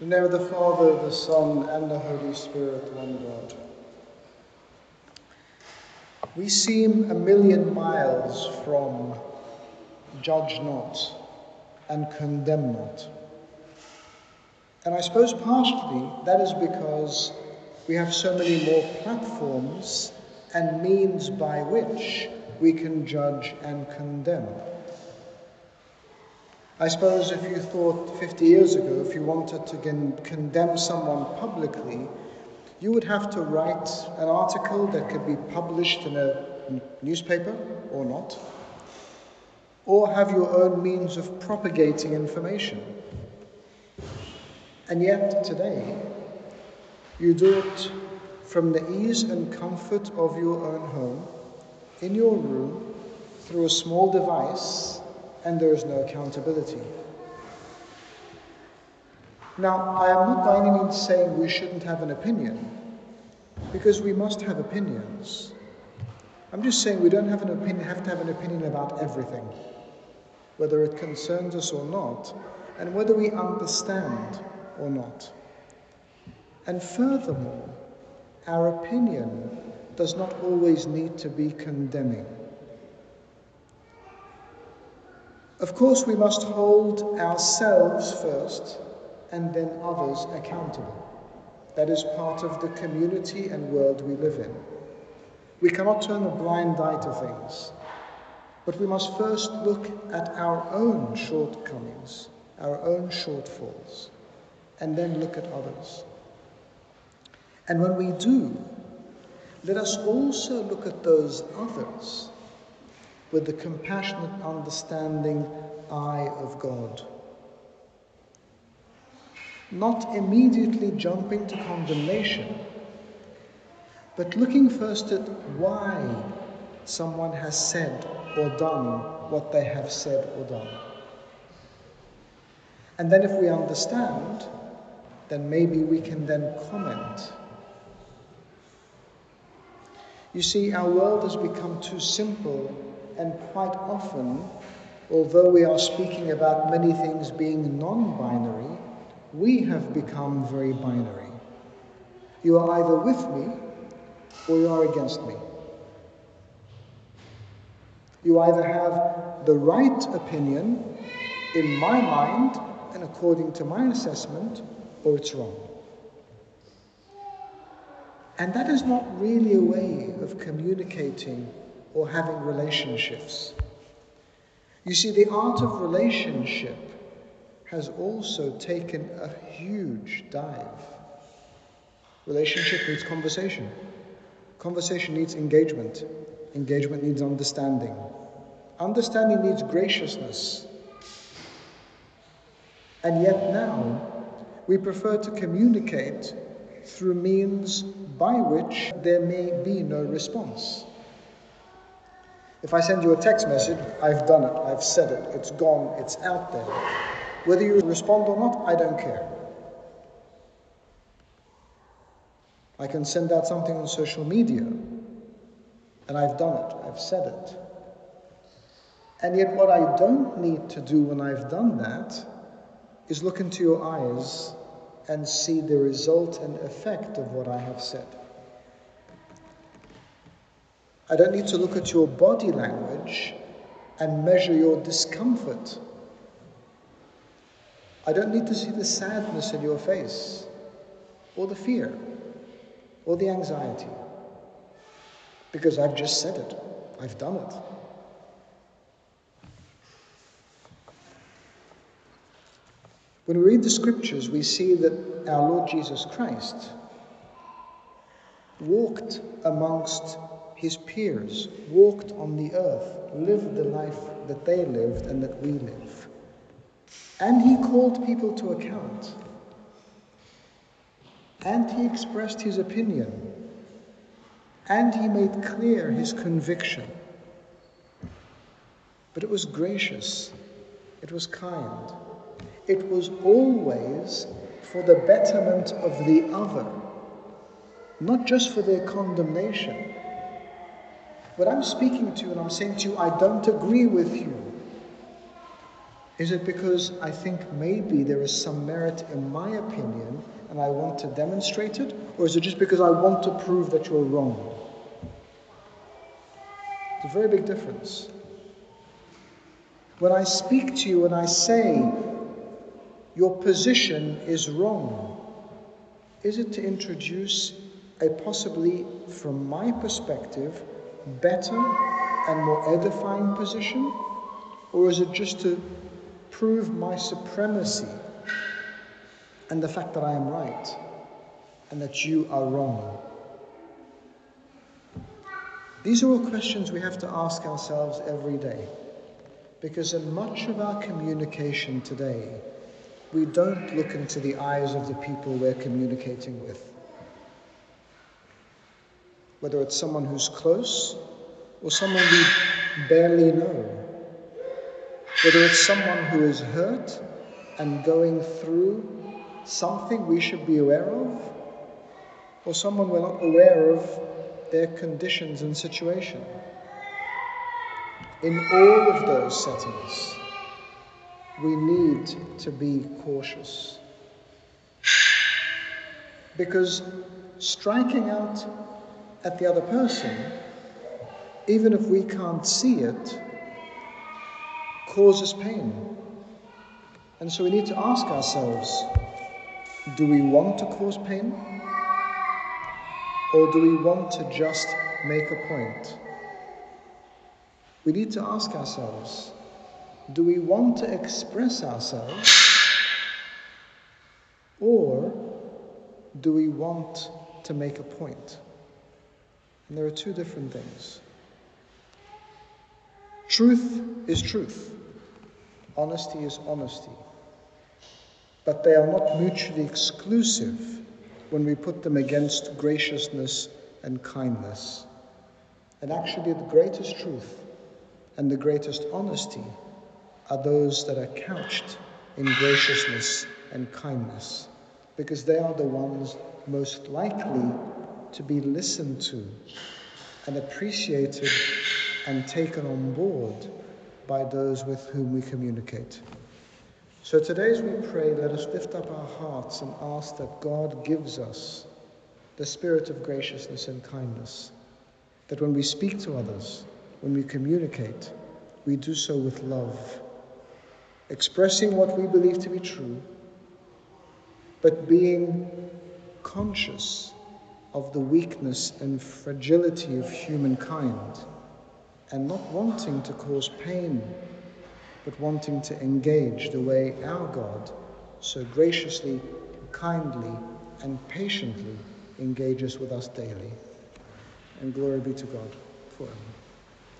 The name of the Father, the Son, and the Holy Spirit, one God. We seem a million miles from judge not and condemn not. And I suppose partially that is because we have so many more platforms and means by which we can judge and condemn. I suppose if you thought 50 years ago, if you wanted to con- condemn someone publicly, you would have to write an article that could be published in a newspaper or not, or have your own means of propagating information. And yet, today, you do it from the ease and comfort of your own home, in your room, through a small device and there is no accountability. Now, I am not by any means saying we shouldn't have an opinion, because we must have opinions. I'm just saying we don't have an opinion, have to have an opinion about everything, whether it concerns us or not, and whether we understand or not. And furthermore, our opinion does not always need to be condemning. Of course, we must hold ourselves first and then others accountable. That is part of the community and world we live in. We cannot turn a blind eye to things, but we must first look at our own shortcomings, our own shortfalls, and then look at others. And when we do, let us also look at those others with the compassionate, understanding eye of God. Not immediately jumping to condemnation, but looking first at why someone has said or done what they have said or done. And then, if we understand, then maybe we can then comment. You see, our world has become too simple and quite often, although we are speaking about many things being non binary, we have become very binary. You are either with me or you are against me. You either have the right opinion in my mind and according to my assessment, or it's wrong. And that is not really a way of communicating or having relationships. You see, the art of relationship has also taken a huge dive. Relationship needs conversation. Conversation needs engagement. Engagement needs understanding. Understanding needs graciousness. And yet now, we prefer to communicate through means by which there may be no response. If I send you a text message, I've done it, I've said it, it's gone, it's out there. Whether you respond or not, I don't care. I can send out something on social media, and I've done it, I've said it. And yet, what I don't need to do when I've done that is look into your eyes and see the result and effect of what I have said. I don't need to look at your body language and measure your discomfort. I don't need to see the sadness in your face, or the fear, or the anxiety, because I've just said it, I've done it. When we read the scriptures, we see that our Lord Jesus Christ walked amongst his peers, walked on the earth, lived the life that they lived and that we live. And he called people to account. And he expressed his opinion. And he made clear his conviction. But it was gracious, it was kind, it was always for the betterment of the other, not just for their condemnation. But I'm speaking to you and I'm saying to you, I don't agree with you. Is it because I think maybe there is some merit in my opinion and I want to demonstrate it? Or is it just because I want to prove that you're wrong? It's a very big difference. When I speak to you and I say, your position is wrong, is it to introduce a possibly, from my perspective, better and more edifying position? Or is it just to prove my supremacy and the fact that I am right and that you are wrong? These are all questions we have to ask ourselves every day. Because in much of our communication today, we don't look into the eyes of the people we're communicating with. Whether it's someone who's close or someone we barely know. Whether it's someone who is hurt and going through something we should be aware of, or someone we're not aware of their conditions and situation. In all of those settings, we need to be cautious. Because striking out at the other person, even if we can't see it, causes pain. And so we need to ask ourselves do we want to cause pain? Or do we want to just make a point? We need to ask ourselves do we want to express ourselves? Or do we want to make a point? And there are two different things. Truth is truth, honesty is honesty. But they are not mutually exclusive when we put them against graciousness and kindness. And actually, the greatest truth and the greatest honesty are those that are couched in graciousness and kindness, because they are the ones most likely to be listened to and appreciated and taken on board by those with whom we communicate. So today, as we pray, let us lift up our hearts and ask that God gives us the spirit of graciousness and kindness, that when we speak to others, when we communicate, we do so with love expressing what we believe to be true, but being conscious of the weakness and fragility of humankind and not wanting to cause pain, but wanting to engage the way our God so graciously, kindly, and patiently engages with us daily. And glory be to God forever.